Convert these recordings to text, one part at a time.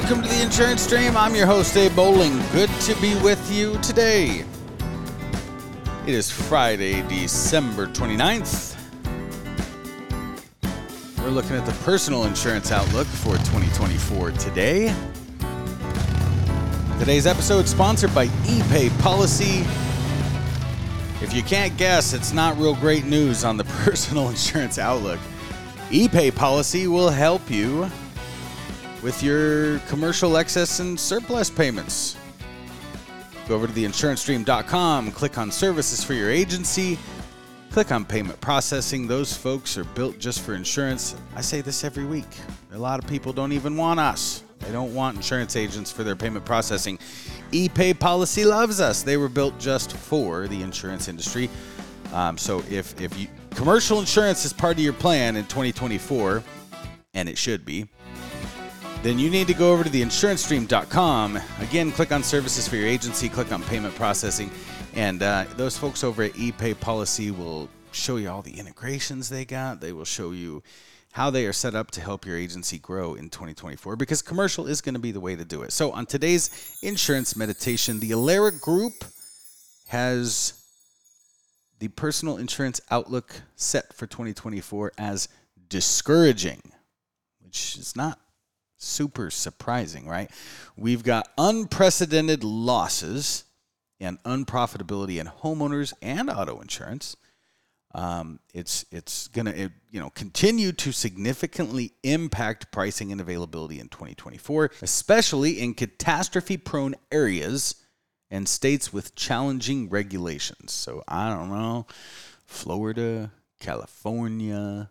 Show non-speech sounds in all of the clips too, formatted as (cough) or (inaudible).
Welcome to the Insurance Dream. I'm your host, Abe Bowling. Good to be with you today. It is Friday, December 29th. We're looking at the personal insurance outlook for 2024 today. Today's episode is sponsored by ePay Policy. If you can't guess, it's not real great news on the (laughs) personal insurance outlook. ePay Policy will help you with your commercial excess and surplus payments. Go over to theinsurancedream.com, click on services for your agency, click on payment processing. Those folks are built just for insurance. I say this every week. A lot of people don't even want us. They don't want insurance agents for their payment processing. ePay Policy loves us. They were built just for the insurance industry. Um, so if if you commercial insurance is part of your plan in 2024, and it should be, then you need to go over to theinsurancedream.com. Again, click on services for your agency, click on payment processing, and uh, those folks over at ePay Policy will show you all the integrations they got. They will show you how they are set up to help your agency grow in 2024 because commercial is going to be the way to do it. So, on today's insurance meditation, the Alera Group has the personal insurance outlook set for 2024 as discouraging, which is not super surprising, right? We've got unprecedented losses and unprofitability in homeowners and auto insurance. Um, it's it's gonna it, you know continue to significantly impact pricing and availability in 2024, especially in catastrophe-prone areas and states with challenging regulations. So I don't know, Florida, California,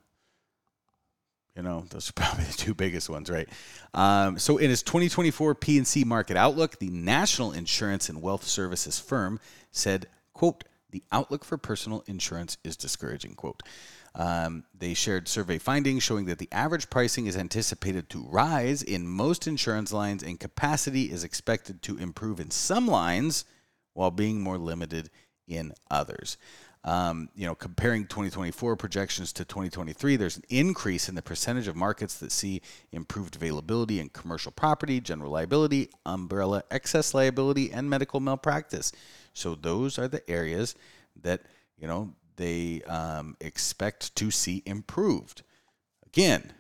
you know, those are (laughs) probably the two biggest ones, right? Um, so, in his 2024 P&C market outlook, the National Insurance and Wealth Services firm said, "quote The outlook for personal insurance is discouraging." Quote. Um, they shared survey findings showing that the average pricing is anticipated to rise in most insurance lines, and capacity is expected to improve in some lines while being more limited in others. Um, you know, comparing 2024 projections to 2023, there's an increase in the percentage of markets that see improved availability in commercial property, general liability, umbrella, excess liability, and medical malpractice. So those are the areas that you know they um, expect to see improved. Again,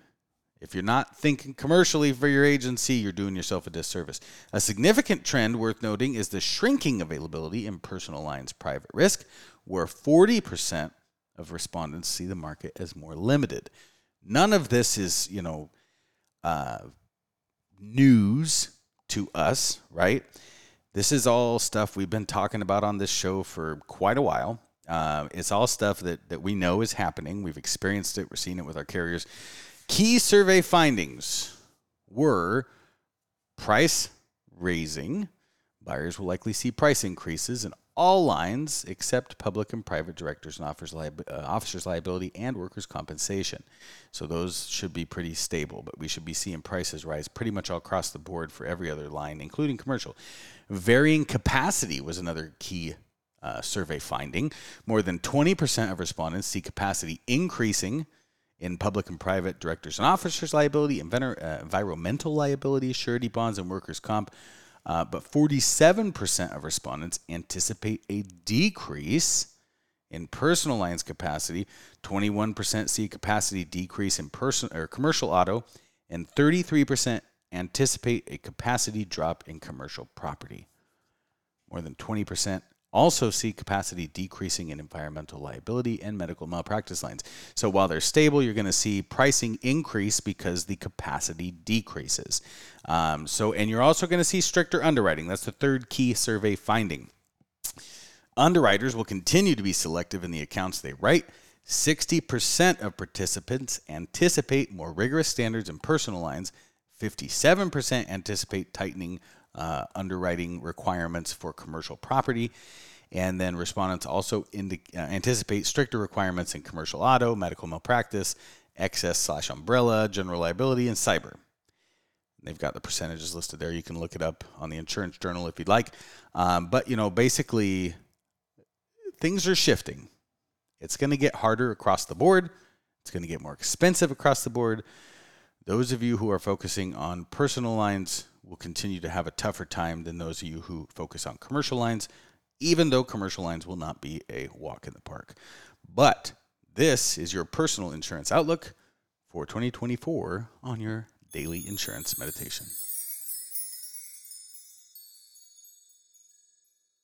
if you're not thinking commercially for your agency, you're doing yourself a disservice. A significant trend worth noting is the shrinking availability in personal lines private risk, where 40% of respondents see the market as more limited. None of this is, you know, uh, news to us, right? This is all stuff we've been talking about on this show for quite a while. Uh, it's all stuff that, that we know is happening. We've experienced it. We're seeing it with our carriers. Key survey findings were price raising. Buyers will likely see price increases in all lines except public and private directors and officers, uh, officers liability and workers compensation. So those should be pretty stable, but we should be seeing prices rise pretty much all across the board for every other line, including commercial. Varying capacity was another key uh, survey finding. More than 20% of respondents see capacity increasing in public and private directors and officers liability, uh, environmental liability, surety bonds, and workers' comp. Uh, but 47% of respondents anticipate a decrease in personal lines capacity. 21% see capacity decrease in person or commercial auto, and 33% anticipate a capacity drop in commercial property. More than 20% also see capacity decreasing in environmental liability and medical malpractice lines. So while they're stable, you're going to see pricing increase because the capacity decreases. Um, so, and you're also going to see stricter underwriting. That's the third key survey finding. Underwriters will continue to be selective in the accounts they write. 60% of participants anticipate more rigorous standards in personal lines. 57% anticipate tightening uh, underwriting requirements for commercial property. And then respondents also indi- uh, anticipate stricter requirements in commercial auto, medical malpractice, excess slash umbrella, general liability, and cyber. They've got the percentages listed there. You can look it up on the Insurance Journal if you'd like. Um, but, you know, basically, things are shifting. It's going to get harder across the board. It's going to get more expensive across the board. Those of you who are focusing on personal lines will continue to have a tougher time than those of you who focus on commercial lines, even though commercial lines will not be a walk in the park. But this is your personal insurance outlook for 2024 on your daily insurance meditation.